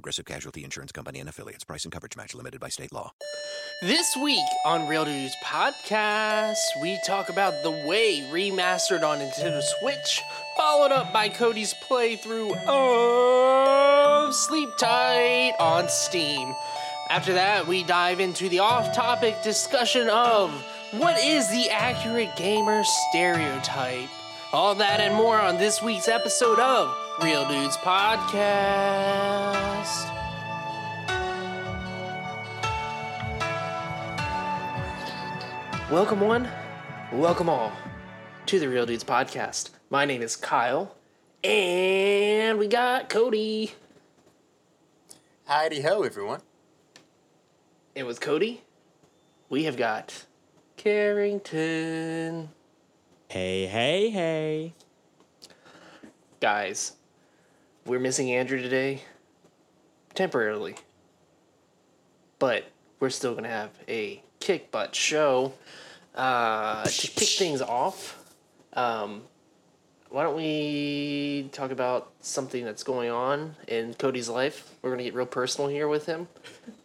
Progressive Casualty Insurance Company and affiliates. Price and coverage match limited by state law. This week on Real Dudes Podcast, we talk about The Way remastered on Nintendo Switch, followed up by Cody's playthrough of Sleep Tight on Steam. After that, we dive into the off topic discussion of what is the accurate gamer stereotype? All that and more on this week's episode of Real Dudes Podcast. Welcome, one. Welcome all to the Real Dudes Podcast. My name is Kyle, and we got Cody. Heidi ho, everyone. And with Cody, we have got Carrington. Hey, hey, hey. Guys, we're missing Andrew today, temporarily. But we're still going to have a kick butt show. Uh, to kick things off, um, why don't we talk about something that's going on in Cody's life? We're going to get real personal here with him.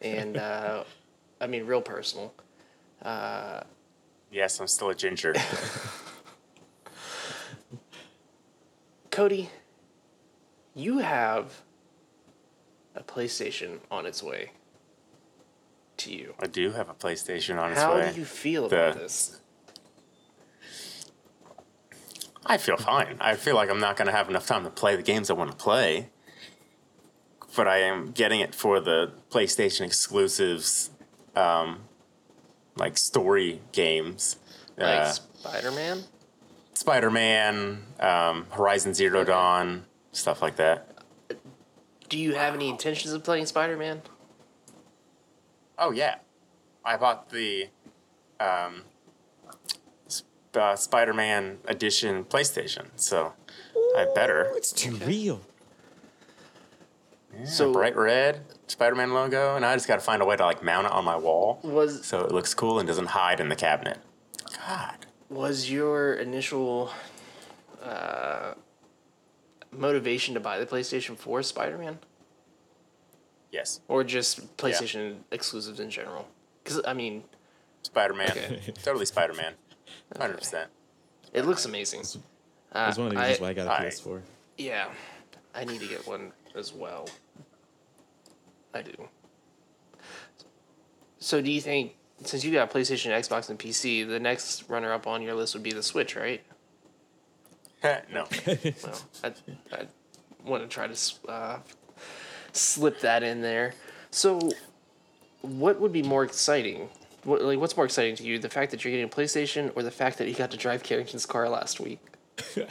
And, uh, I mean, real personal. Uh, Yes, I'm still a ginger. Cody, you have a PlayStation on its way to you. I do have a PlayStation on its How way. How do you feel about this? I feel fine. I feel like I'm not going to have enough time to play the games I want to play. But I am getting it for the PlayStation exclusives, um, like story games. Like Uh, Spider Man? Spider Man, um, Horizon Zero Dawn, stuff like that. Do you have any intentions of playing Spider Man? Oh, yeah. I bought the um, Sp- uh, Spider Man Edition PlayStation, so I better. It's too real. So So- bright red Spider-Man logo, and I just got to find a way to like mount it on my wall Was so it looks cool and doesn't hide in the cabinet. God, was your initial uh, motivation to buy the PlayStation 4 Spider Man? yes, Or just PlayStation exclusives in general? Because, I mean, Spider-Man, Okay. totally Spider-Man, hundred percent. it looks amazing. Uh, one of the I- reasons why I got a I- PS4. Yeah, I need to get one as well. I do. So, do you think, since you got PlayStation, Xbox, and PC, the next runner up on your list would be the Switch, right? no, Well, I, I want to try to uh, slip that in there. So, what would be more exciting? What, like, what's more exciting to you, the fact that you're getting a PlayStation, or the fact that you got to drive Carrington's car last week? the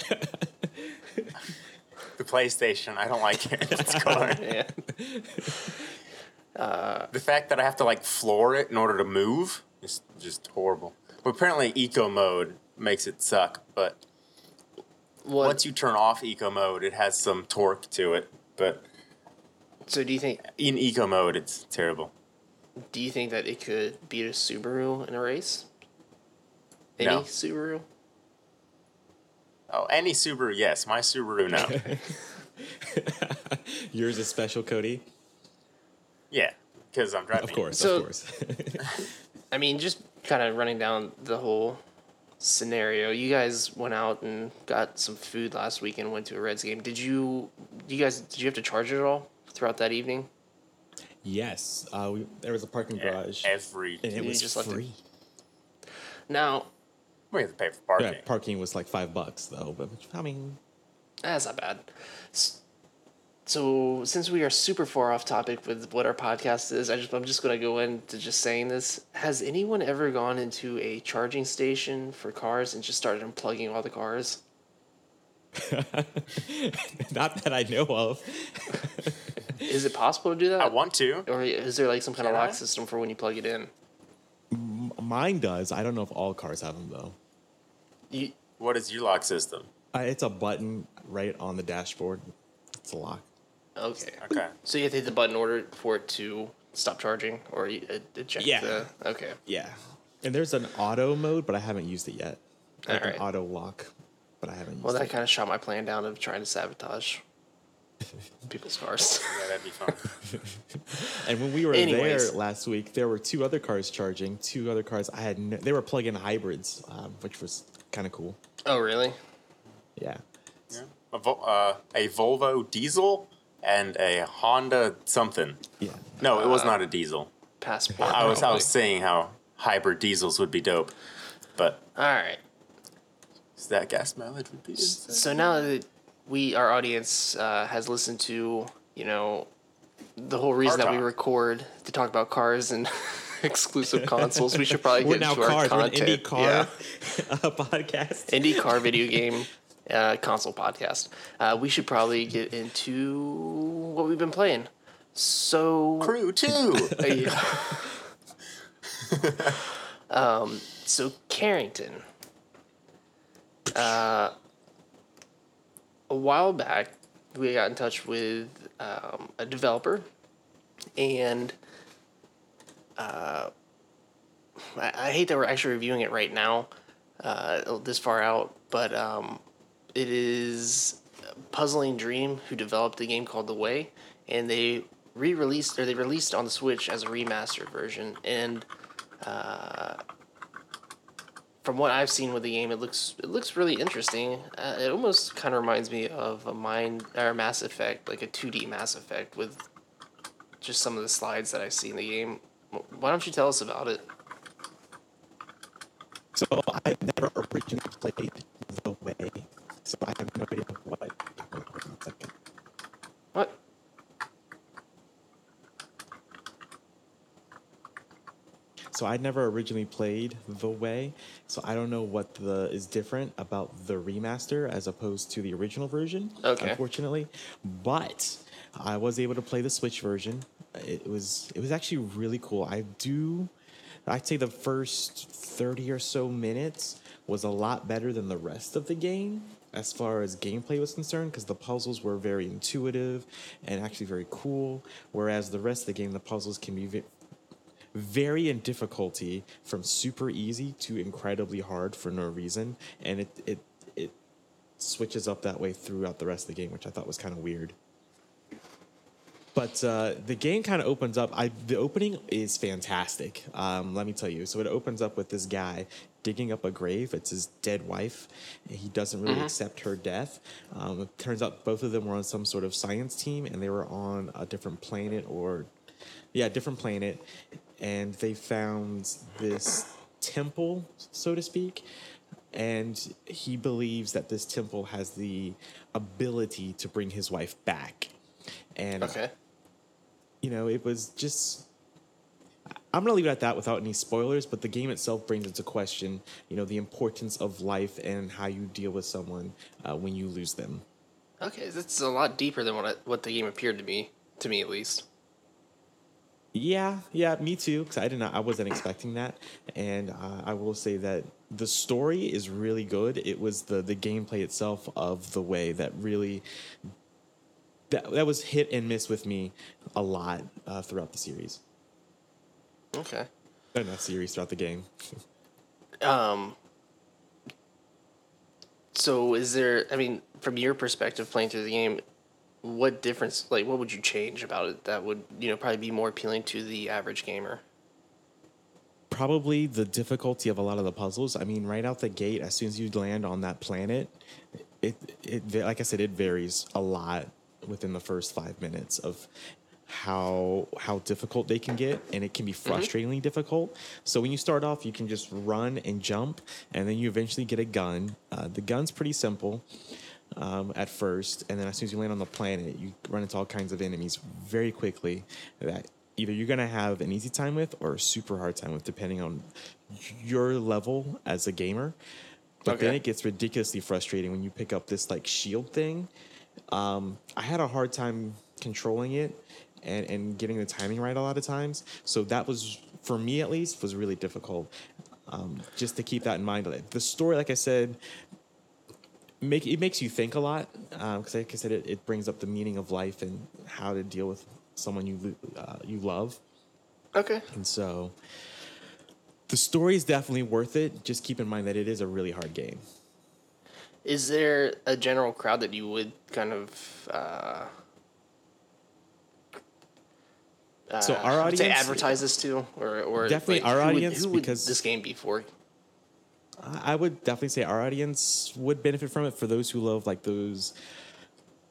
PlayStation. I don't like Carrington's car. Yeah. the fact that I have to like floor it in order to move is just horrible. But apparently, eco mode makes it suck. But What, once you turn off eco mode, it has some torque to it. But so, do you think in eco mode, it's terrible. Do you think that it could beat a Subaru in a race? Any No. Subaru? Oh, any Subaru, yes. My Subaru, no. Yours is special, Cody. yeah, because I'm driving. Of course, So- of course. I mean, just kind of running down the whole scenario. You guys went out and got some food last week and went to a Reds game. Did you? You guys? Did you have to charge it at all throughout that evening? yes, uh, we, there was a parking garage, Every and it was just left it- free. Now, we have to pay for parking. Yeah, parking was like five bucks though, but I mean, that's not bad. S- So, since we are super far off topic with what our podcast is, I just I'm just gonna go into just saying this. Has anyone ever gone into a charging station for cars and just started unplugging all the cars? not that I know of. Is it possible to do that? I want to. Or is there like some kind of lock I? system for when you plug it in? Mine does. I don't know if all cars have them though. You, What is your lock system? Uh, it's a button right on the dashboard. It's a lock. Okay. Okay. So you have to hit the button order for it to stop charging or you, uh, eject Yeah. the. Okay. Yeah. And there's an auto mode, but I haven't used it yet. Like Alright. an auto lock, but I haven't used Well, that it. kind of shot my plan down of trying to sabotage people's cars. Yeah, that'd be fun. And when we were Anyways. there last week, there were two other cars charging. Two other cars I had. No, they were plug-in hybrids, um, which was kind of cool. oh, really? Yeah. yeah. A, Vol- uh, a Volvo diesel and a Honda something. Yeah. No, it was Uh, not a diesel. Passport. I was I was saying how hybrid diesels would be dope, but All right. that gas mileage would be. So now that we, our audience, uh, has listened to, you know, the whole reason Car that we record to talk about cars and exclusive consoles, we should probably get We're get now into our cars. We're an indie car Yeah. uh, podcast. indie car video game uh, console podcast. Uh, we should probably get into what we've been playing. So, Crew two. yeah. um, so Carrington. Uh, a while back, we got in touch with um, a developer, and uh, I, I hate that we're actually reviewing it right now, uh, this far out, but um, it is Puzzling Dream who developed a game called The Way, and they re-released or they released on the Switch as a remastered version, and uh, from what I've seen with the game, it looks it looks really interesting. Uh, it almost kind of reminds me of a Mind or Mass Effect, like a two D Mass Effect, with just some of the slides that I see in the game. Why don't you tell us about it? So I've never originally played The Way, so I have no idea what. What? So I never originally played The Way, so I don't know what the is different about the remaster as opposed to the original version. Okay. Unfortunately, but I was able to play the Switch version. It was it was actually really cool. I do. I'd say the first thirty or so minutes was a lot better than the rest of the game as far as gameplay was concerned because the puzzles were very intuitive and actually very cool whereas the rest of the game the puzzles can be ve- vary in difficulty from super easy to incredibly hard for no reason, and it it it switches up that way throughout the rest of the game, which I thought was kind of weird. But uh, the game kind of opens up. I the opening is fantastic. Um, let me tell you. So it opens up with this guy digging up a grave. It's his dead wife. He doesn't really accept her death. Um, it turns out both of them were on some sort of science team, and they were on a different planet or yeah, different planet, and they found this temple, so to speak. And he believes that this temple has the ability to bring his wife back. And Okay. you know, it was just. I'm gonna leave it at that without any spoilers, but the game itself brings into question, you know, the importance of life and how you deal with someone uh, when you lose them. Okay, that's a lot deeper than what I, what the game appeared to me, to me at least. Yeah, yeah, me too. Because I did not, I wasn't expecting that, and uh, I will say that the story is really good. It was the the gameplay itself of the way that really that that was hit and miss with me a lot uh, throughout the series. Okay. Not series throughout the game. Um. So, is there? I mean, from your perspective, playing through the game, what difference? Like, what would you change about it that would you know probably be more appealing to the average gamer? Probably the difficulty of a lot of the puzzles. I mean, right out the gate, as soon as you land on that planet, it it like I said, it varies a lot within the first five minutes of how how difficult they can get and it can be frustratingly difficult. So when you start off you can just run and jump and then you eventually get a gun. Uh, the gun's pretty simple um, at first and then as soon as you land on the planet you run into all kinds of enemies very quickly that either you're going to have an easy time with or a super hard time with depending on your level as a gamer. But then it gets ridiculously frustrating when you pick up this like shield thing. Um, I had a hard time controlling it and and getting the timing right a lot of times. So that was for me at least was really difficult. Um, just to keep that in mind. The story, like I said, make it makes you think a lot because, like I said, it, it brings up the meaning of life and how to deal with someone you uh, you love. Okay. And so the story is definitely worth it. Just keep in mind that it is a really hard game. Is there a general crowd that you would kind of uh, So uh, our audience to advertise this to, or or Definitely like, our who would- audience, who would because- this game be for? I would definitely say our audience would benefit from it for those who love like those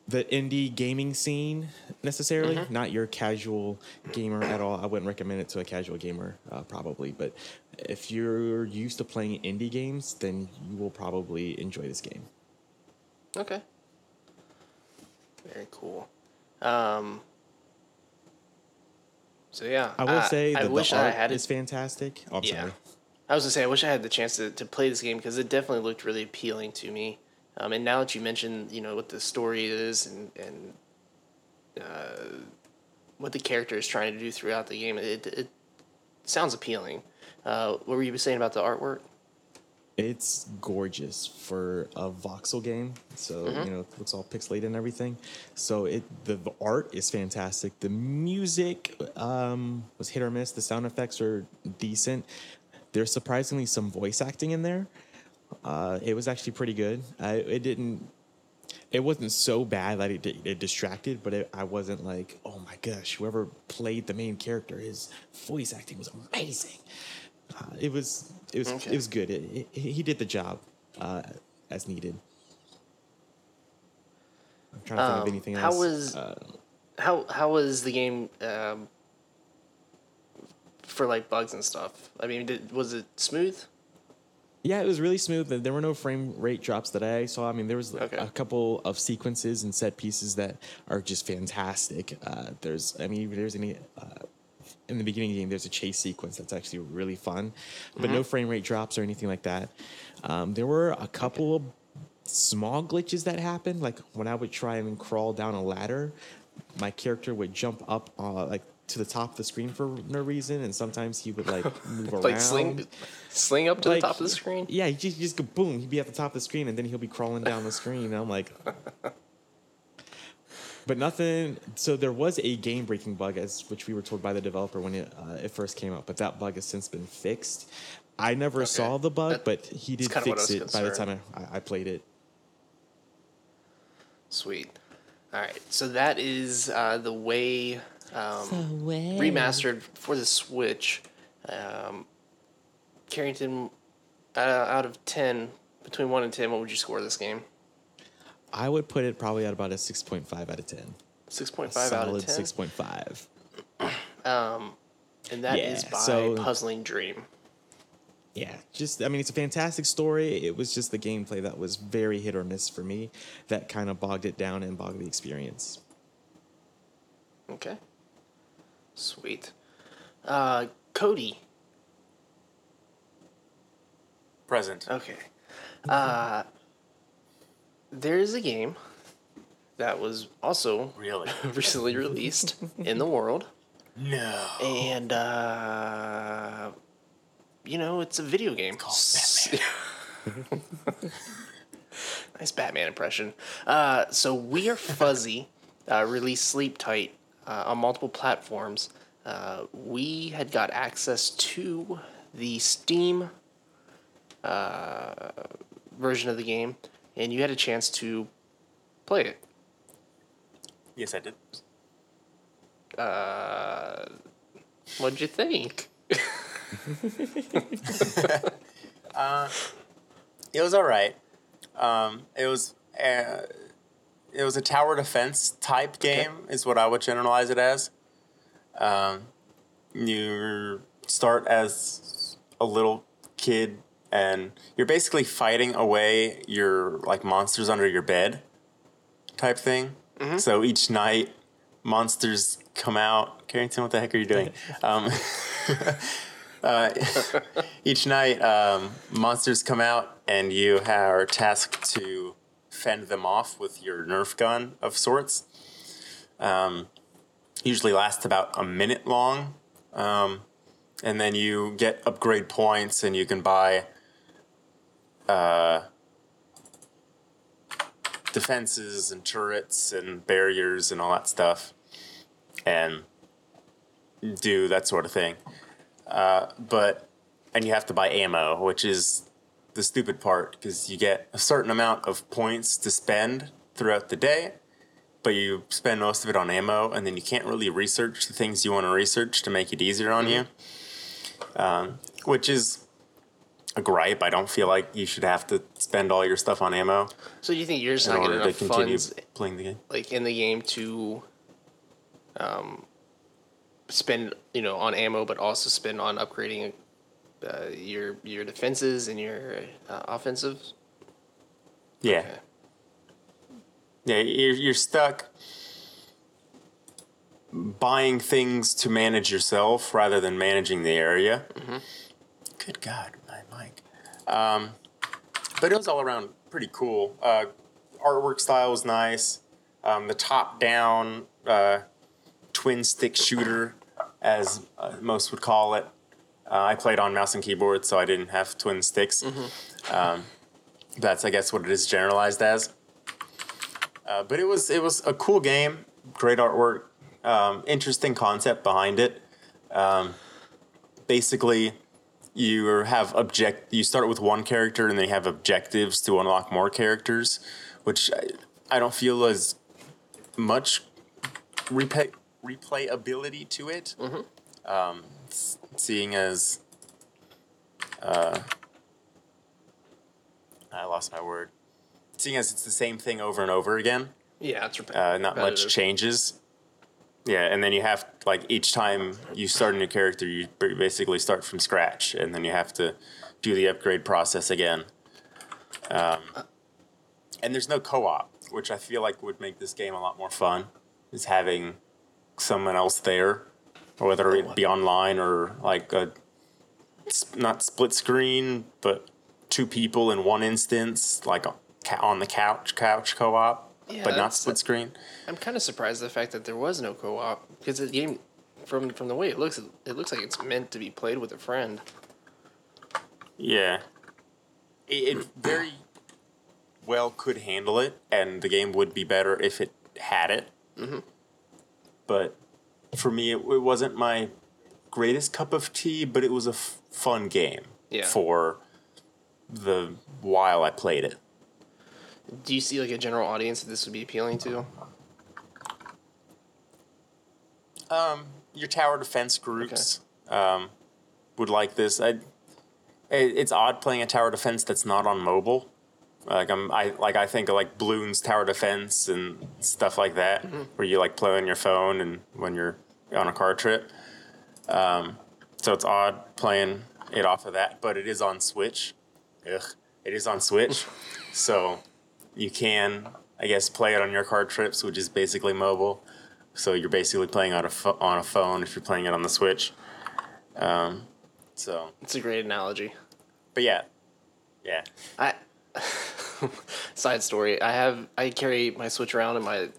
the indie gaming scene necessarily, not your casual gamer at all. I wouldn't recommend it to a casual gamer uh, probably, but if you're used to playing indie games, then you will probably enjoy this game. Okay. Very cool. Um. So yeah, I will say I that wish the I had is it. fantastic. Oh, I'm Yeah. sorry. I was gonna say I wish I had the chance to, to play this game because it definitely looked really appealing to me. Um, and now that you mentioned, you know, what the story is and and uh, what the character is trying to do throughout the game, it it sounds appealing. Uh, what were you saying about the artwork? It's gorgeous for a voxel game. So, you know, it looks all pixelated and everything. So it the, the art is fantastic. The music um, was hit or miss. The sound effects are decent. There's surprisingly some voice acting in there. Uh, it was actually pretty good. I, it didn't. It wasn't so bad that it, it distracted, but it, I wasn't like, oh my gosh, whoever played the main character, his voice acting was amazing. Uh, it was it was Okay. it was good. It, it, he did the job uh, as needed. I'm trying to think Um, of anything else. how was- uh, How how was the game um, for like bugs and stuff? I mean, did, was it smooth? Yeah, it was really smooth. There- There were no frame rate drops that I saw. I mean, there was Okay. a couple of sequences and set pieces that are just fantastic. Uh, there's, I mean, there's any uh, in the beginning of the game, there's a chase sequence that's actually really fun, but Mm-hmm. no frame rate drops or anything like that. Um, there were a couple of small glitches that happened, like when I would try and crawl down a ladder, my character would jump up uh, like to the top of the screen for no reason, and sometimes he would like move around. Like sling, sling up to Like, the top of the screen. Yeah, he just, just go boom. He'd be at the top of the screen, and then he'll be crawling down the screen. And I'm like, but nothing. So there was a game breaking bug, as which we were told by the developer when it uh, it first came out, but that bug has since been fixed. I never saw the bug, That- but he did kinda what I fix was it by the time. I, I played it. Sweet. All right, so that is uh, the way um, remastered for the Switch. Um, Carrington, uh, out of ten, between one and ten, what would you score this game? I would put it probably at about a six point five out of ten. Six point five out of 10. Solid ten. six point five. and that is Yeah, by so- Puzzling Dream. Yeah, just I mean, it's a fantastic story. It was just the gameplay that was very hit or miss for me that kind of bogged it down and bogged the experience. Okay. Sweet. Uh, Cody. Present. Okay. Uh, there is a game that was also Really? recently released in the world, No. and uh, you know it's a video game. S- nice Batman impression. Uh, so we are fuzzy. Uh, released Sleep Tight uh, on multiple platforms. Uh, we had got access to the Steam uh, version of the game, and you had a chance to play it. Yes, I did. What'd you think? It was all right. Um, it was uh, it was a tower defense type game, is what I would generalize it as. Um, you start as a little kid, and you're basically fighting away your like monsters under your bed, type thing. So each night, monsters come out. Carrington, what the heck are you doing? Um, each night um, monsters come out and you are tasked to fend them off with your nerf gun of sorts Um, usually lasts about a minute long. Um, and then you get upgrade points and you can buy uh, defenses and turrets and barriers and all that stuff and do that sort of thing. Uh, but, and you have to buy ammo, which is the stupid part because you get a certain amount of points to spend throughout the day but you spend most of it on ammo, and then you can't really research the things you want to research to make it easier on you. Um, which is a gripe. I don't feel like you should have to spend all your stuff on ammo So do you think you're just in not getting order to continue funds playing the game. like in the game to um spend you know on ammo, but also spend on upgrading uh, your your defenses and your uh, offensives? Yeah, Okay. yeah. You're you're stuck buying things to manage yourself rather than managing the area. Good God. Um, but it was all around pretty cool. Uh, artwork style was nice. Um, the top down uh, twin stick shooter, as uh, most would call it. Uh, I played on mouse and keyboard, so I didn't have twin sticks. Um, that's, I guess, what it is generalized as. Uh, but it was it was a cool game, great artwork, um, interesting concept behind it. Um, basically, you have object. You start with one character, and they have objectives to unlock more characters, which I, I don't feel as much replay replayability to it. Um, s- seeing as uh, I lost my word. Seeing as it's the same thing over and over again Yeah, it's rep- uh, not much changes. Yeah, and then you have like each time you start a new character, you basically start from scratch, and then you have to do the upgrade process again. Um, and there's no co-op, which I feel like would make this game a lot more fun. Is having someone else there, or whether it be online or like a not split screen, but two people in one instance, like on the couch, couch co-op, Yeah, but not split screen. I'm kind of surprised at the fact that there was no co-op because the game, from from the way it looks, it looks like it's meant to be played with a friend. Yeah. It, it very well could handle it, and the game would be better if it had it. Mm-hmm. But for me, it, it wasn't my greatest cup of tea, but it was a f- fun game Yeah. for the while I played it. Do you see like a general audience that this would be appealing to? Um, your tower defense groups um, would like this. I, it, it's odd playing a tower defense that's not on mobile. Like I'm, I like I think of like Bloons Tower Defense and stuff like that, where you like play on your phone and when you're on a car trip. Um, so it's odd playing it off of that, but it is on Switch. Ugh, it is on Switch, so you can, I guess, play it on your car trips, which is basically mobile. So you're basically playing on a pho- on a phone if you're playing it on the Switch. Um, so, It's a great analogy. but yeah, yeah. I side story. I have I carry my Switch around in my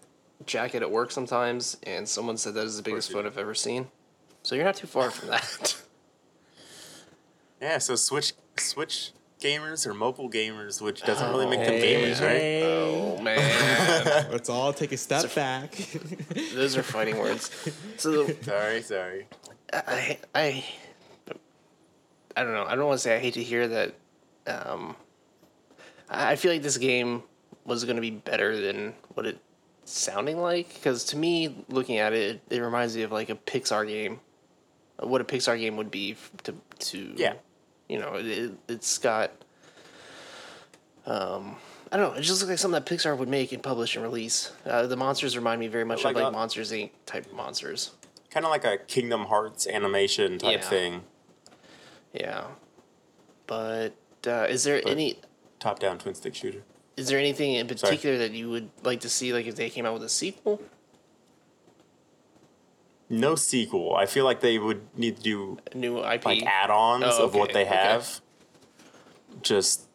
jacket at work sometimes, and someone said that is the biggest phone I've ever seen. So you're not too far from that. Yeah, so Switch Switch gamers or mobile gamers, which doesn't really make them Hey, gamers, right? oh man, Let's all take a step back. those are fighting words. So Sorry, sorry. I I I don't know. I don't want to say I hate to hear that. Um, I I feel like this game was going to be better than what it sounding like because to me, looking at it, it reminds me of like a Pixar game. What a Pixar game would be to to Yeah. You know, it, it's got. Um, I don't know. It just looks like something that Pixar would make and publish and release. Uh, the monsters remind me very much Like of like a- Monsters Inc. type monsters. Kind of like a Kingdom Hearts animation type Yeah. thing, Yeah, but uh, is there any top down twin stick shooter. is there anything in particular that you would like to see, like if they came out with a sequel? No sequel. I feel like they would need to do new IP? like add-ons Oh, of what okay, they okay. have. Just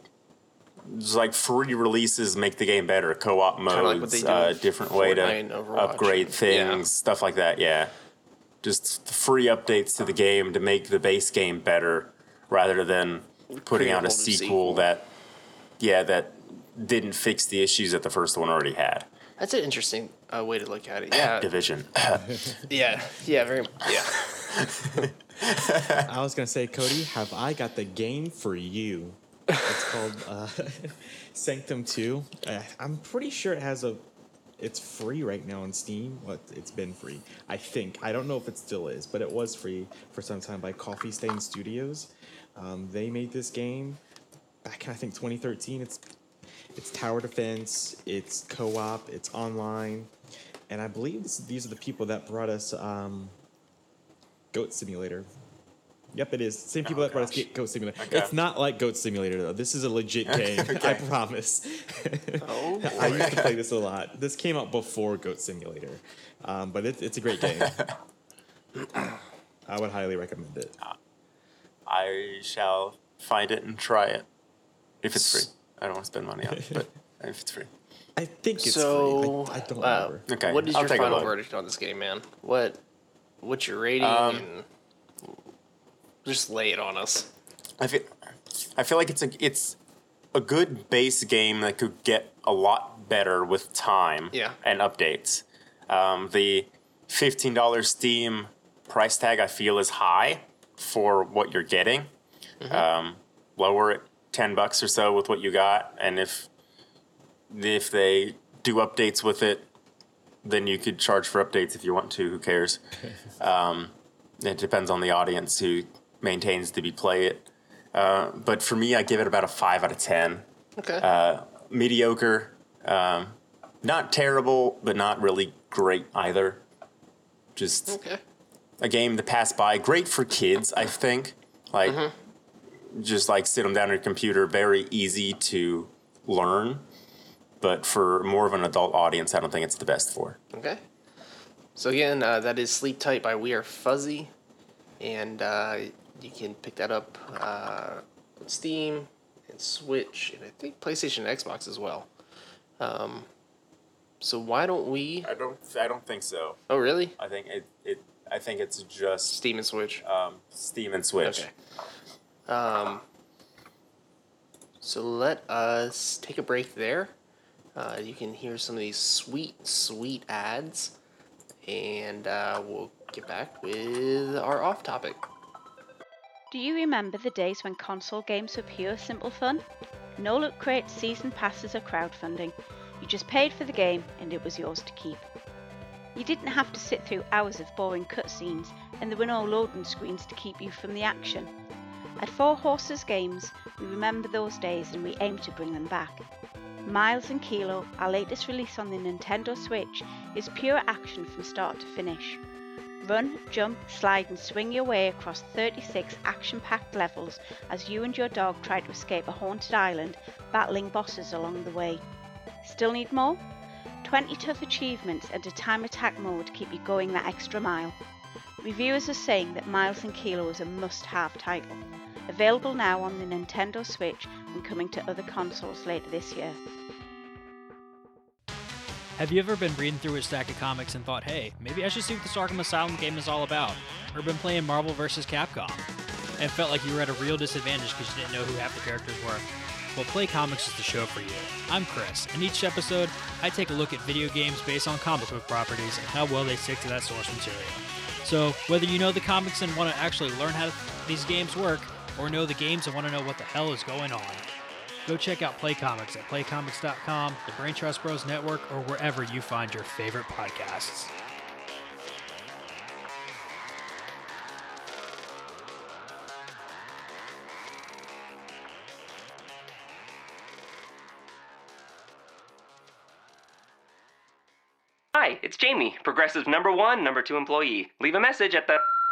just like free releases make the game better, co-op modes, do uh, different way to upgrade things, yeah. stuff like that. Yeah, just free updates to the game to make the base game better, rather than putting out a sequel, sequel. that, yeah, that didn't fix the issues that the first one already had. That's an interesting uh, way to look at it. Yeah, Division. yeah, yeah. Very yeah. I was gonna say, Cody, have I got the game for you? It's called uh, Sanctum Two. Uh, I'm pretty sure it has a. It's free right now on Steam. Well, it's been free. I think. I don't know if it still is, but it was free for some time by Coffee Stain Studios. Um, they made this game back in I think 2013. It's it's tower defense. It's co-op. It's online, and I believe this, these are the people that brought us um, Goat Simulator. Yep, it is. Same people that brought us. Goat Simulator. Okay. It's not like Goat Simulator though. This is a legit game. I promise. Oh, I used to play this a lot. This came out before Goat Simulator, um, but it, it's a great game. I would highly recommend it. I shall find it and try it if it's free. I don't want to spend money on it, but if it's free. I think it's so free. I, I don't uh, remember. Okay, What is I'll your final verdict on this game, man? What what's your rating? Um, just lay it on us. I feel, I feel like it's a it's a good base game that could get a lot better with time Yeah. and updates. Um, the fifteen dollars Steam price tag I feel is high for what you're getting. Um, lower it ten bucks or so with what you got, and if if they do updates with it, then you could charge for updates if you want to. Who cares? um, it depends on the audience who maintains to be play it. Uh, but for me, I give it about a five out of ten. Okay. Uh, mediocre, um, not terrible, but not really great either. Just okay. a game to pass by. Great for kids, I think. Like, just like sit them down on your computer, very easy to learn. But for more of an adult audience, I don't think it's the best for. Okay. So again, uh, that is Sleep Tight by We Are Fuzzy, and uh, you can pick that up uh, on Steam and Switch, and I think PlayStation and Xbox as well. Um, so why don't we? I don't. I don't think so. Oh, really? I think it. it I think it's just Steam and Switch. um, Steam and Switch. Okay. Um, so let us take a break there. Uh, you can hear some of these sweet, sweet ads, and uh, we'll get back with our off topic. Do you remember the days when console games were pure simple fun? No loot crates, season passes, or crowdfunding. You just paid for the game and it was yours to keep. You didn't have to sit through hours of boring cutscenes, and there were no loading screens to keep you from the action. At Four Horses Games, we remember those days and we aim to bring them back. Miles and Kilo, our latest release on the Nintendo Switch, is pure action from start to finish. Run, jump, slide, and swing your way across 36 action packed levels as you and your dog try to escape a haunted island, battling bosses along the way. Still need more? 20 tough achievements and a time attack mode keep you going that extra mile. Reviewers are saying that Miles and Kilo is a must have title. Available now on the Nintendo Switch and coming to other consoles later this year. Have you ever been reading through a stack of comics and thought, hey, maybe I should see what this Arkham Asylum game is all about? Or been playing Marvel vs. Capcom and felt like you were at a real disadvantage because you didn't know who half the characters were? Well, Play Comics is the show for you. I'm Chris, and each episode, I take a look at video games based on comic book properties and how well they stick to that source material. So, whether you know the comics and want to actually learn how these games work, or know the games and want to know what the hell is going on, Go check out Play Comics at playcomics.com, the Brain Trust Bros Network, or wherever you find your favorite podcasts. Hi, it's Jamie, Progressive number one, number two employee. Leave a message at the.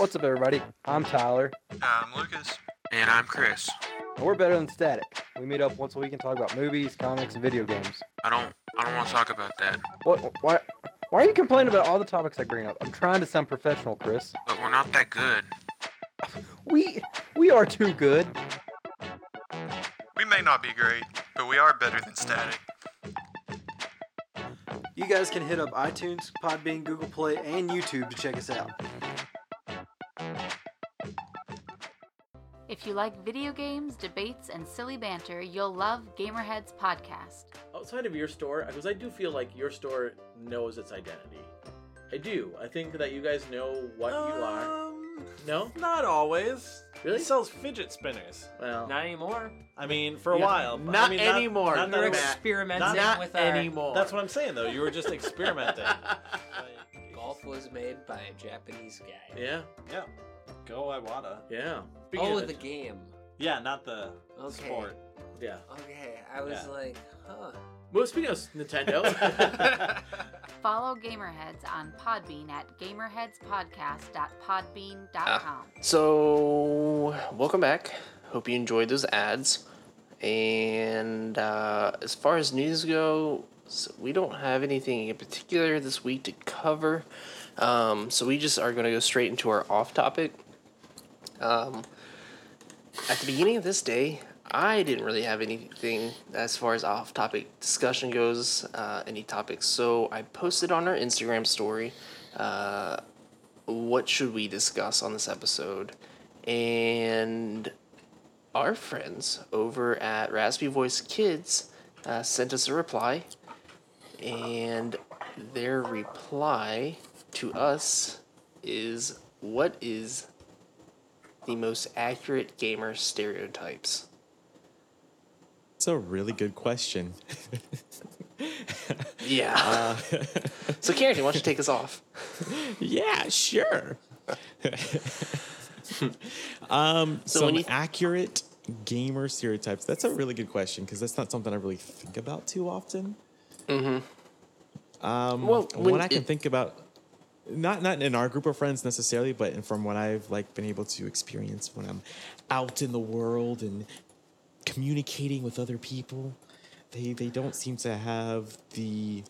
What's up, everybody? I'm Tyler, I'm Lucas. And I'm Chris. and we're better than Static. We meet up once a week and talk about movies, comics, and video games. I don't I don't want to talk about that. What? Why? Why are you complaining about all the topics I bring up? I'm trying to sound professional, Chris. But we're not that good. We we are too good. We may not be great, but we are better than static. You guys can hit up iTunes, Podbean, Google Play, and YouTube to check us out. If you like video games, debates, and silly banter, you'll love Gamerheads Podcast. outside of your store, because I do feel like your store knows its identity. I do. I think that you guys know what you are. Um, No, Not always. Really? He sells fidget spinners. well, Not anymore. I mean, for a Yeah, while. but- not I mean, anymore. Not, You're that Matt- experimenting not with our- anymore. That's what I'm saying, though. You were just experimenting. Golf was made by a Japanese guy. yeah, yeah. Go Iwata. yeah. Speaking Oh, the it- game. Yeah, not the Okay. sport. yeah. Okay, I was Yeah. like, huh. Well, speaking of Nintendo, Follow Gamerheads on Podbean at gamerheadspodcast.podbean.com. So, welcome back. Hope you enjoyed those ads. And uh, as far as news go, so we don't have anything in particular this week to cover. Um, so we just are going to go straight into our off topic. Um, at the beginning of this day, I didn't really have anything as far as off topic discussion goes, uh, any topics. So I posted on our Instagram story uh, what should we discuss on this episode? And our friends over at Raspy Voice Kids uh, sent us a reply, and their reply to us is what is the most accurate gamer stereotypes? It's a really good question. Yeah. Uh, so, Carrington, why don't you take us off? yeah, sure. um, So some accurate gamer stereotypes. That's a really good question because that's not something I really think about too often. Mm-hmm. Um, Well, when I can it- think about, not not in our group of friends necessarily, but from what I've like been able to experience when I'm out in the world and communicating with other people, they they don't seem to have the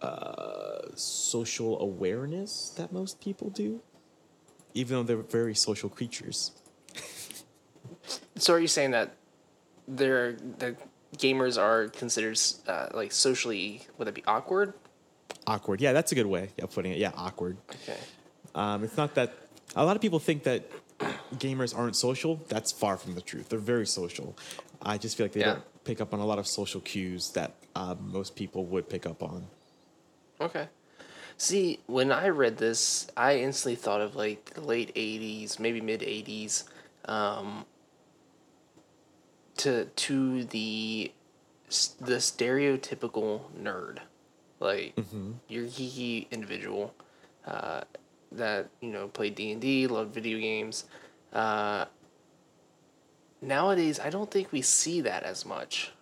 uh, social awareness that most people do, even though they're very social creatures. So, are you saying that they're the gamers are considered uh, like socially would that be awkward? Awkward. Yeah, that's a good way of putting it. Yeah, awkward. Okay. Um, it's not that a lot of people think that gamers aren't social. That's far from the truth. They're very social. I just feel like they Yeah. don't pick up on a lot of social cues that um, most people would pick up on. Okay. See, when I read this, I instantly thought of like the late '80s, maybe mid '80s, um, to to the the stereotypical nerd, like your geeky individual uh, that you know played D and D, loved video games. Uh, nowadays, I don't think we see that as much.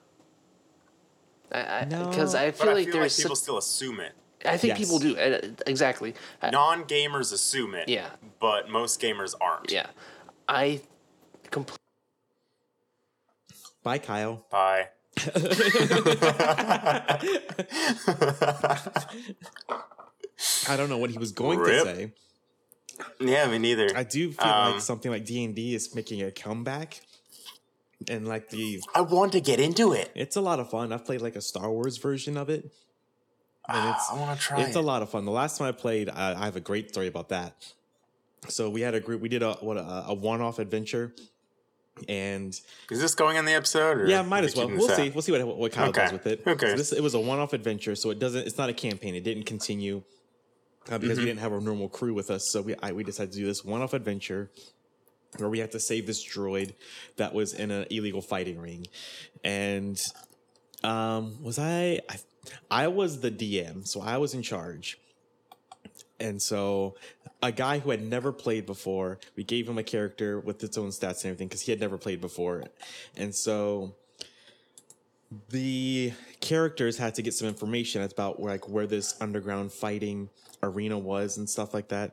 I because I, But feel like feel there's people such- still assume it. I think people do uh, exactly. Non gamers assume it. Yeah. But most gamers aren't. Yeah. I completely. Bye, Kyle. Bye. I don't know what he was going Rip. to say. Yeah, me neither. I do feel Um, like something like D and D is making a comeback, and like the I want to get into it. It's a lot of fun. I've played like a Star Wars version of it, and it's I want to try. it's it. a lot of fun. The last time I played, I, I have a great story about that. So we had a group. We did a what a, a one-off adventure, and Is this going in the episode? Or yeah, might as well. We'll see. out? We'll see what what Kyle Okay. does with it. Okay. So this it was a one-off adventure, so it doesn't. It's not a campaign. It didn't continue uh, because Mhm. we didn't have a normal crew with us. So we I, we decided to do this one-off adventure where we had to save this droid that was in an illegal fighting ring, and um, was I, I I was the DM, so I was in charge. And so, a guy who had never played before, we gave him a character with its own stats and everything because he had never played before. And so, the characters had to get some information about like where this underground fighting arena was and stuff like that.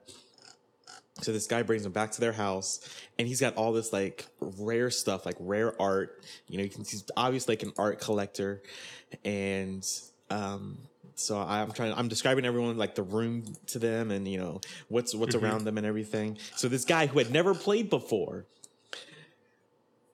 So this guy brings them back to their house, and he's got all this like rare stuff, like rare art. You know, you can he's obviously like an art collector, and um, so I'm trying. I'm describing everyone like the room to them, and you know what's what's Mhm. around them and everything. So this guy who had never played before,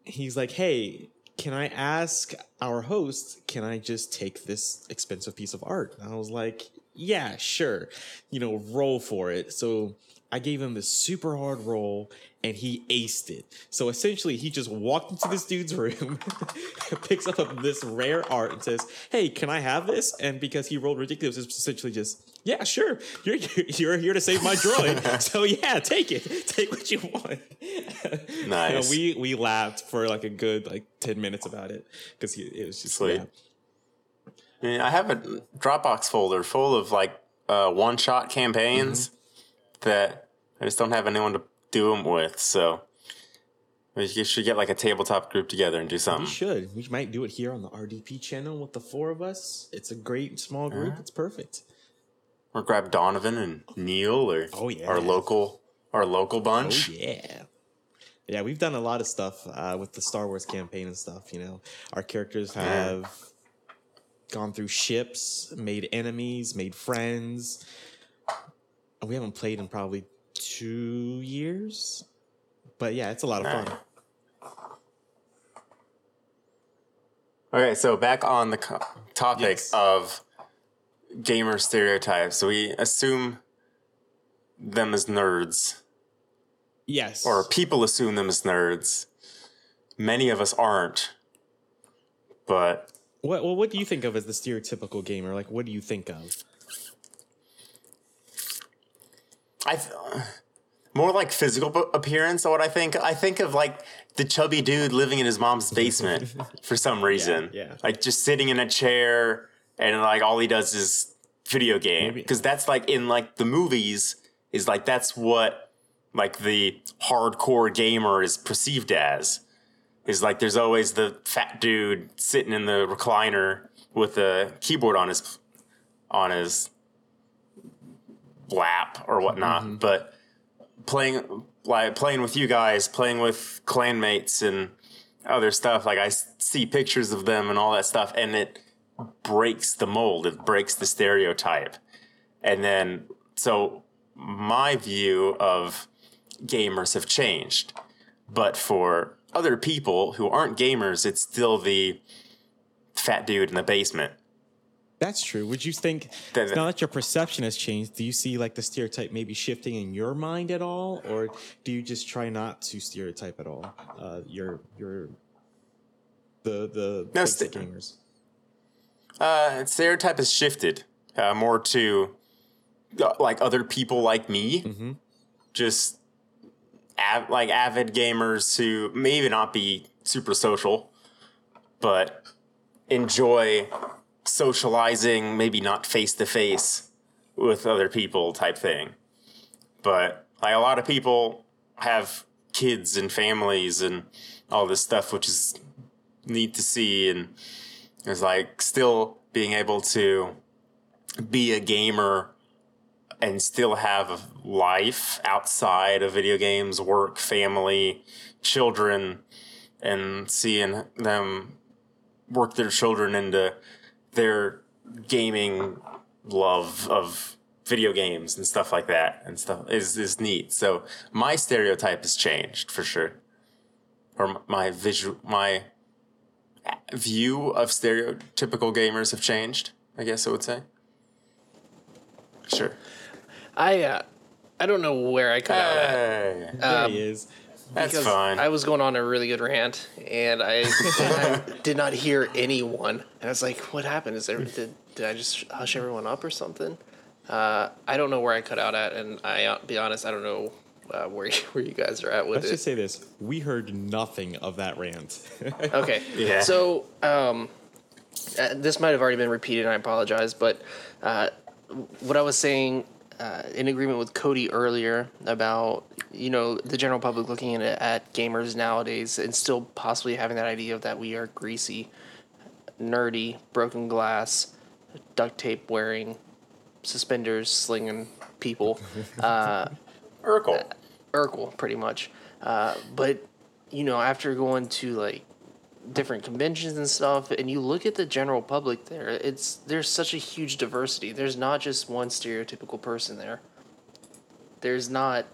he's like, "Hey, can I ask our host? Can I just take this expensive piece of art?" And I was like, "Yeah, sure. You know, roll for it." So I gave him this super hard roll, and he aced it. So essentially, he just walked into this dude's room, picks up this rare art, and says, "Hey, can I have this?" And because he rolled ridiculous, it's essentially just. Yeah, sure. You're you're here to save my drawing, so yeah, take it. Take what you want. You know, Nice. we we laughed for like a good like ten minutes about it because it was just Sweet. yeah. I, mean, I have a Dropbox folder full of like uh, one shot campaigns that I just don't have anyone to do them with. So we should get like a tabletop group together and do something. We should. We might do it here on the RDP channel with the four of us. It's a great small group. Yeah. It's perfect. Or grab Donovan and Neil or Oh, yeah. our local our local bunch. Oh yeah. Yeah, we've done a lot of stuff uh, with the Star Wars campaign and stuff. You know, our characters have gone through ships, made enemies, made friends. We haven't played in probably two years, but yeah, it's a lot of fun. Okay, so back on the co- topic of gamer stereotypes. So we assume them as nerds. Yes. Or people assume them as nerds. Many of us aren't. But What well, what do you think of as the stereotypical gamer? Like, what do you think of? I th- more like physical appearance. What I think, I think of like the chubby dude living in his mom's basement for some reason. yeah. like just sitting in a chair and like all he does is video game because that's like in like the movies is like that's what like the hardcore gamer is perceived as is like there's always the fat dude sitting in the recliner with a keyboard on his on his lap or whatnot mm-hmm. but playing like playing with you guys playing with clanmates and other stuff like I see pictures of them and all that stuff and it breaks the mold. It breaks the stereotype. And then so my view of gamers have changed but for other people who aren't gamers it's still the fat dude in the basement That's true. Would you think That- now that your perception has changed, do you see like the stereotype maybe shifting in your mind at all, or do you just try not to stereotype at all? Uh, your your the the No, st- gamers. Uh, stereotype has shifted uh, more to uh, like other people like me, just av- like avid gamers who maybe not be super social, but enjoy socializing, maybe not face to face with other people type thing. But like a lot of people have kids and families and all this stuff, which is neat to see and it's like still being able to be a gamer and still have a life outside of video games, work, family, children, and seeing them work their children into their gaming love of video games and stuff like that and stuff is is neat. So my stereotype has changed for sure, or my visual my view of stereotypical gamers have changed. I guess I would say. Sure. I uh, I don't know where I cut out at. Hey. There he is. That's because fine. I was going on a really good rant, and I, I did not hear anyone. And I was like, "What happened? Is there did, did I just hush everyone up or something?" Uh, I don't know where I cut out at, and I uh, be honest, I don't know uh, where where you guys are at with it. Let's just say this: we heard nothing of that rant. Okay. Yeah. So, um, uh, this might have already been repeated, and I apologize, but uh, what I was saying uh, in agreement with Cody earlier about you know the general public looking at, at gamers nowadays and still possibly having that idea of that we are greasy. nerdy, broken glass, duct tape wearing, suspenders slinging people. Uh, Urkel. Urkel, pretty much. Uh, but you know, after going to like different conventions and stuff, and you look at the general public there, it's there's such a huge diversity. There's not just one stereotypical person there. There's not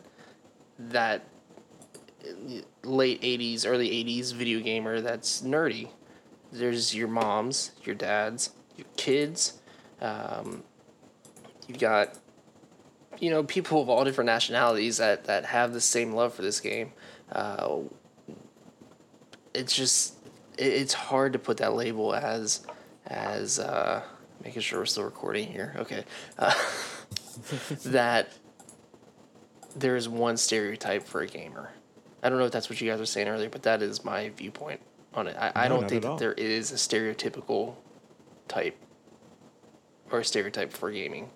that late 80s, early 80s video gamer that's nerdy. There's your moms, your dads, your kids. Um, you've got, you know, people of all different nationalities that, that have the same love for this game. Uh, it's just, it, it's hard to put that label as, as, uh, making sure we're still recording here. Okay. Uh, that there is one stereotype for a gamer. I don't know if that's what you guys were saying earlier, but that is my viewpoint on it. I, I don't think that all. there is a stereotypical type or a stereotype for gaming.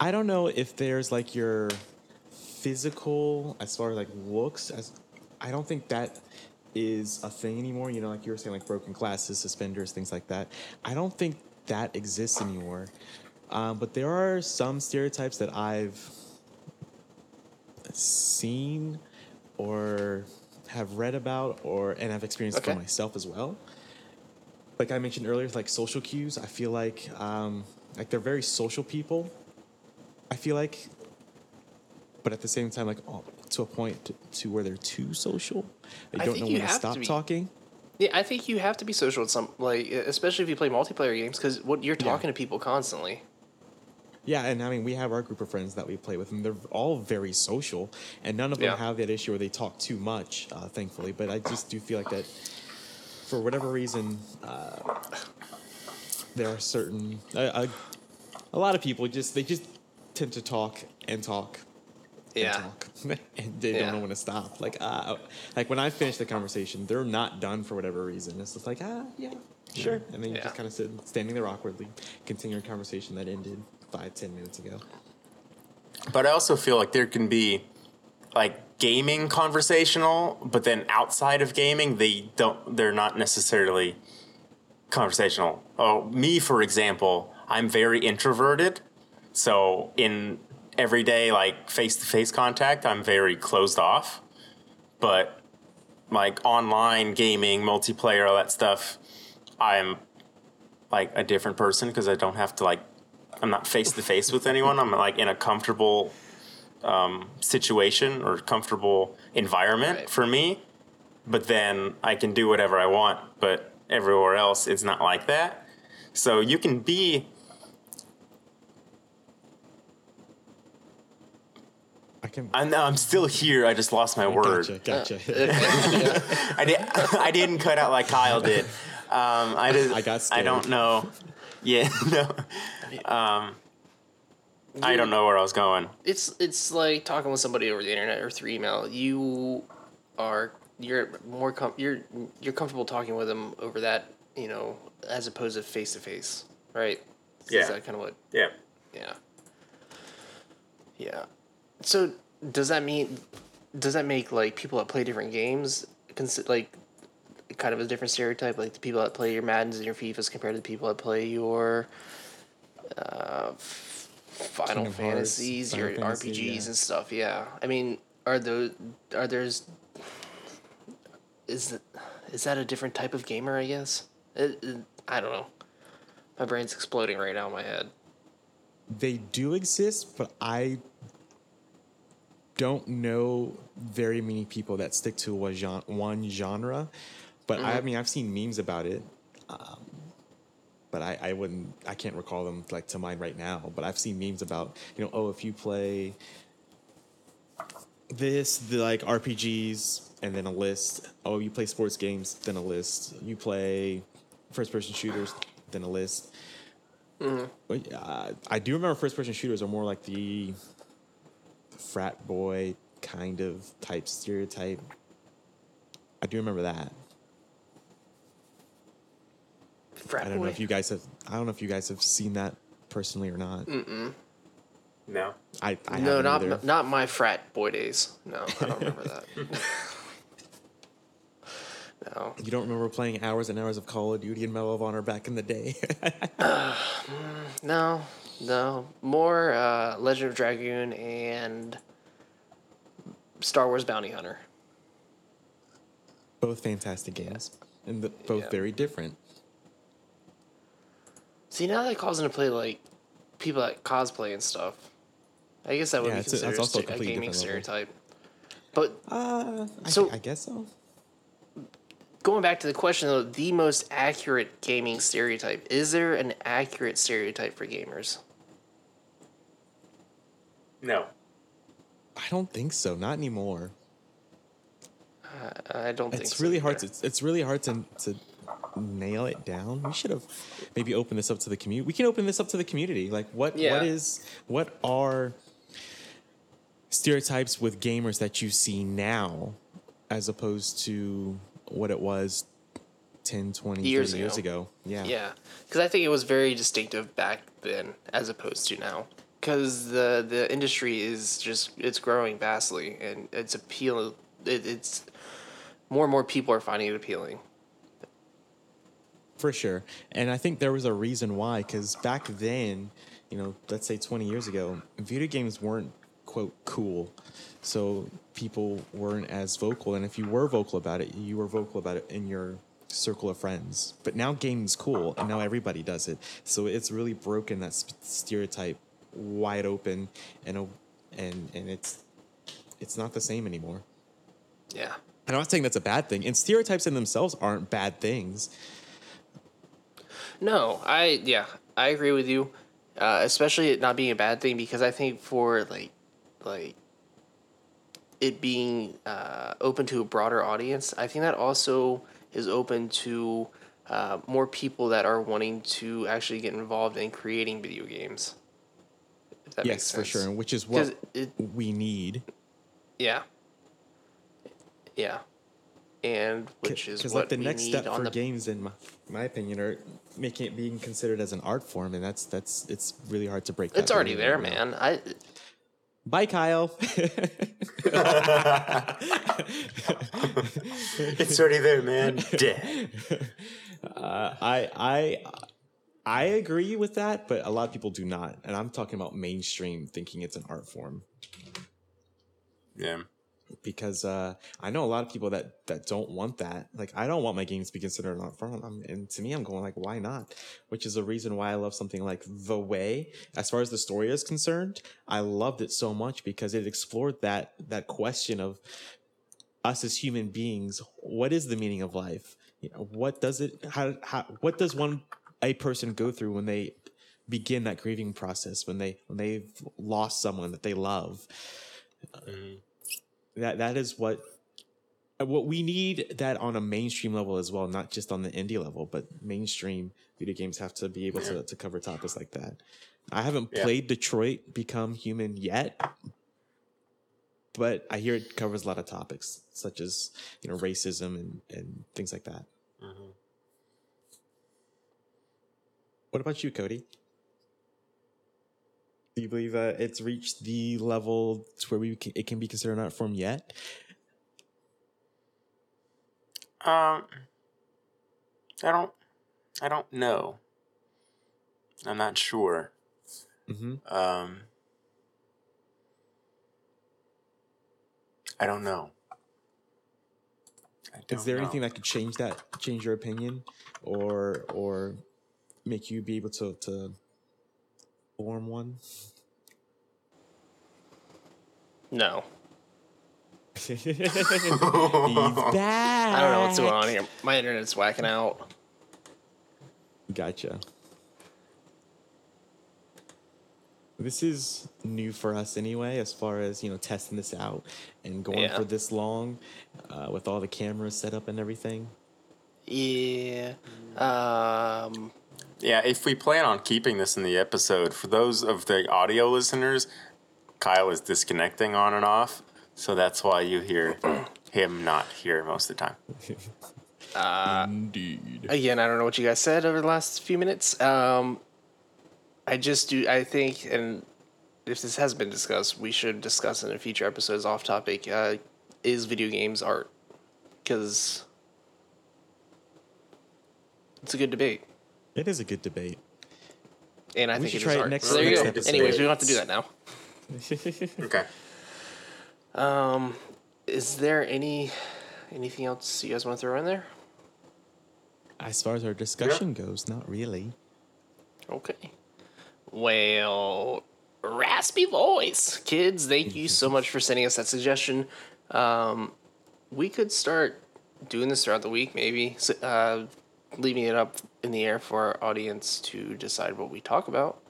I don't know if there's like your physical as far as like looks as I don't think that is a thing anymore. You know, like you were saying, like broken glasses, suspenders, things like that. I don't think that exists anymore. Um, but there are some stereotypes that I've seen or have read about or and have experienced Okay. for myself as well. Like I mentioned earlier, like social cues. I feel like um, like they're very social people. I feel like, but at the same time, like oh, to a point to, to where they're too social. They I don't know when to have to stop talking. Yeah, I think you have to be social with some, like, especially if you play multiplayer games, because what you're talking to people constantly. Yeah, and I mean, we have our group of friends that we play with, and they're all very social, and none of them Yeah. have that issue where they talk too much, uh, thankfully. But I just do feel like that, for whatever reason, uh, there are certain uh, a, a lot of people just they just tend to talk and talk. And Yeah. talk, and they Yeah. don't know when to stop. Like, uh, like when I finish the conversation, they're not done for whatever reason. It's just like, ah, yeah, sure, and then you Yeah. just kind of sit standing there awkwardly, continuing a conversation that ended five, ten minutes ago. But I also feel like there can be like gaming conversational, but then outside of gaming, they don't. They're not necessarily conversational. Oh, me for example, I'm very introverted, so in everyday like face to face contact, I'm very closed off. But like online gaming, multiplayer, all that stuff, I'm like a different person because I don't have to like I'm not face to face with anyone. I'm like in a comfortable um, situation or comfortable environment for me. But then I can do whatever I want. But everywhere else, it's not like that. So you can be. I can. I'm, I'm still here. I just lost my word. Gotcha, gotcha. I did. I didn't cut out like Kyle did. Um, I did. I got I don't know. Yeah. No. Um, I don't know where I was going. It's it's like talking with somebody over the internet or through email. You are you're more com- you're you're comfortable talking with them over that you know as opposed to face to face, right? Yeah. Is that kind of what? Yeah. Yeah. Yeah. So does that mean does that make like people that play different games consi- like kind of a different stereotype like the people that play your Maddens and your FIFAs compared to the people that play your uh, f- Final Kingdom Fantasies, Final your Fantasy, RPGs yeah. and stuff. Yeah. I mean, are those are there's is that is that a different type of gamer? I guess. It, it- I don't know. My brain's exploding right now in my head. They do exist, but I don't know very many people that stick to one genre. One genre. But I, I Mhm. mean, I've seen memes about it. Um, but I, I wouldn't, I can't recall them like to mind right now. But I've seen memes about, you know, oh, if you play this, the like RPGs, and then a list. Oh, you play sports games, then a list. You play first person shooters, then a list. But, uh, I do remember first person shooters are more like the frat boy kind of type stereotype. I do remember that. Frat I don't boy? know if you guys have. I don't know if you guys have seen that personally or not. Mm-mm. No. I, I no, haven't not either. not my frat boy days. No, I don't remember that. no. You don't remember playing hours and hours of Call of Duty and Medal of Honor back in the day? Uh, no, no. More uh, Legend of Dragoon and Star Wars Bounty Hunter. both fantastic games, and the, both Yeah. very different. See, now that calls into play like people that cosplay and stuff. I guess that would Yeah, be it's a- that's considered a a, a gaming stereotype. But uh, so I guess so. Going back to the question though, the most accurate gaming stereotype. Is there an accurate stereotype for gamers? No. I don't think so. Not anymore. Uh, I don't think It's so really hard either. to. It's really hard to to nail it down. We should have maybe opened this up to the community. We can open this up to the community. Like what Yeah. what is what are stereotypes with gamers that you see now as opposed to what it was 10, 20, Years 30 years ago. ago. Yeah. Yeah, because I think it was very distinctive back then as opposed to now. Because the the industry is just it's growing vastly and it's appeal. It, it's more and more people are finding it appealing. For sure. And I think there was a reason why, because back then, you know, let's say 20 years ago, video games weren't, quote, cool. So people weren't as vocal. And if you were vocal about it, you were vocal about it in your circle of friends. But now gaming's cool, and now everybody does it. So it's really broken that stereotype wide open, and, a, and, and it's, it's not the same anymore. Yeah. And I'm not saying that's a bad thing. And stereotypes in themselves aren't bad things. No, I yeah, I agree with you. Uh, especially it not being a bad thing because I think for like like it being uh, open to a broader audience, I think that also is open to uh, more people that are wanting to actually get involved in creating video games. If that makes yes, sense. for sure. Which is what it- we need. Yeah. Yeah. And which is Because what like the we next need step for the games, in my, my opinion, are making it being considered as an art form, and that's that's it's really hard to break. It's already there, right now. man. I Bye, Kyle. it's already there, man. Dead. Uh, I I I agree with that, but a lot of people do not, and I'm talking about mainstream thinking it's an art form. Yeah. Because uh, I know a lot of people that that don't want that. Like, I don't want my games to be considered an art form, I'm, and to me, I'm going like, why not? Which is the reason why I love something like The Way. As far as the story is concerned, I loved it so much because it explored that that question of us as human beings. What is the meaning of life? You know, what does it? How? How? What does one a person go through when they begin that grieving process? When they when they've lost someone that they love? Mm-hmm. that that is what what we need that on a mainstream level as well not just on the indie level but mainstream video games have to be able to, to cover topics like that i haven't Yeah. played detroit become human yet but i hear it covers a lot of topics such as you know racism and, and things like that mm-hmm. What about you cody do you believe uh, it's reached the level to where we can, it can be considered an art form yet? Um, I don't. I don't know. I'm not sure. Mm-hmm. Um, I don't know. I Is don't there know. anything that could change that, change your opinion, or or make you be able to to form one? no. He's back. I don't know what's going on here. My internet's whacking out. Gotcha. This is new for us anyway, as far as you know, testing this out and going Yeah. for this long, uh, with all the cameras set up and everything. Yeah. Um. Yeah, if we plan on keeping this in the episode, for those of the audio listeners, Kyle is disconnecting on and off, so that's why you hear him not here most of the time. Uh, Indeed. Again, I don't know what you guys said over the last few minutes. Um, I just do. I think, and if this has been discussed, we should discuss in a future episodes off topic. Uh, is video games art? Because It's a good debate, It is a good debate. and I We think should it try is it art. next- So there you go. episode. Anyways, we don't have to do that now. Okay. Um, is there any anything else you guys want to throw in there? As far as our discussion goes, not really. Okay. Well, raspy voice, kids. Thank you so much for sending us that suggestion. Um, we could start doing this throughout the week, maybe. Uh, leaving it up in the air for our audience to decide what we talk about.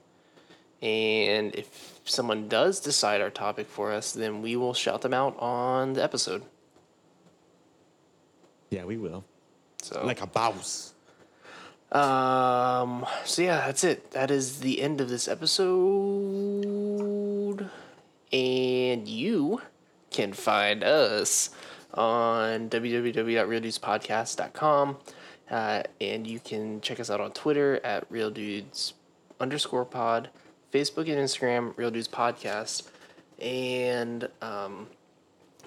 And if someone does decide our topic for us, then we will shout them out on the episode. Yeah, we will. So Like a boss. Um. So yeah, that's it. That is the end of this episode, and you can find us on www.realdudespodcast.com, uh, and you can check us out on Twitter at Real Dudes underscore Pod, Facebook and Instagram Real Dudes Podcast, and um,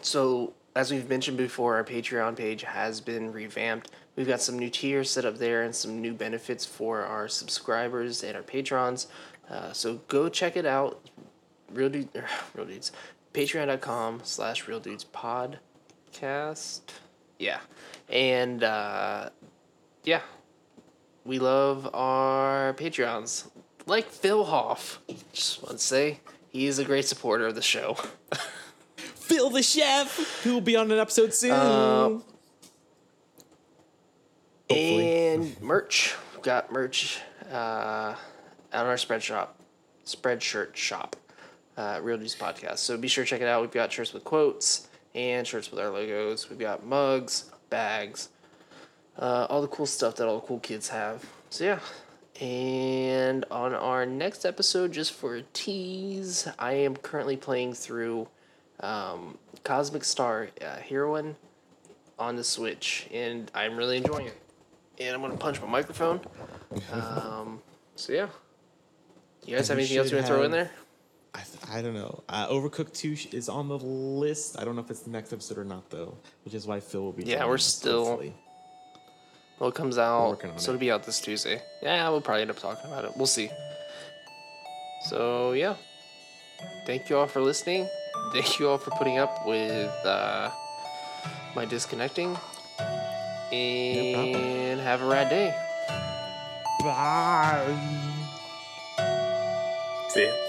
so, as we've mentioned before, our Patreon page has been revamped. We've got some new tiers set up there and some new benefits for our subscribers and our patrons. Uh, so go check it out. Real dude, real dudes. Patreon.com slash real dudes podcast. Yeah. And uh, yeah. We love our Patreons. Like Phil Hoff. Just want to say he is a great supporter of the show. Phil the chef, who will be on an episode soon. Uh, and merch. We've got merch uh, on our spread shop, spreadshirt shop, uh, Real Dudes Podcast. So be sure to check it out. We've got shirts with quotes and shirts with our logos. We've got mugs, bags, uh, all the cool stuff that all the cool kids have. So yeah. And on our next episode, just for a tease, I am currently playing through um, Cosmic Star uh, Heroine on the Switch, and I'm really enjoying it. And I'm gonna punch my microphone. Um, so yeah, you guys have anything else you want to throw in there? I, th- I don't know. Uh, Overcooked 2 sh- is on the list. I don't know if it's the next episode or not, though, which is why Phil will be. Yeah, we're still- hopefully. Well, it comes out, working on so it. it'll be out this Tuesday. Yeah, we'll probably end up talking about it. We'll see. So yeah, thank you all for listening. Thank you all for putting up with uh, my disconnecting, and have a rad day. Bye. See ya.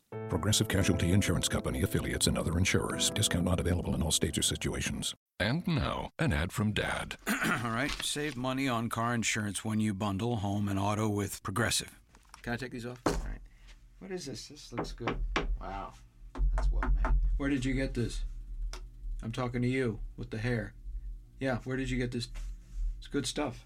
Progressive Casualty Insurance Company affiliates and other insurers. Discount not available in all states or situations. And now, an ad from Dad. All right, save money on car insurance when you bundle home and auto with Progressive. Can I take these off? All right. What is this? This looks good. Wow, that's well made. Where did you get this? I'm talking to you with the hair. Yeah, where did you get this? It's good stuff.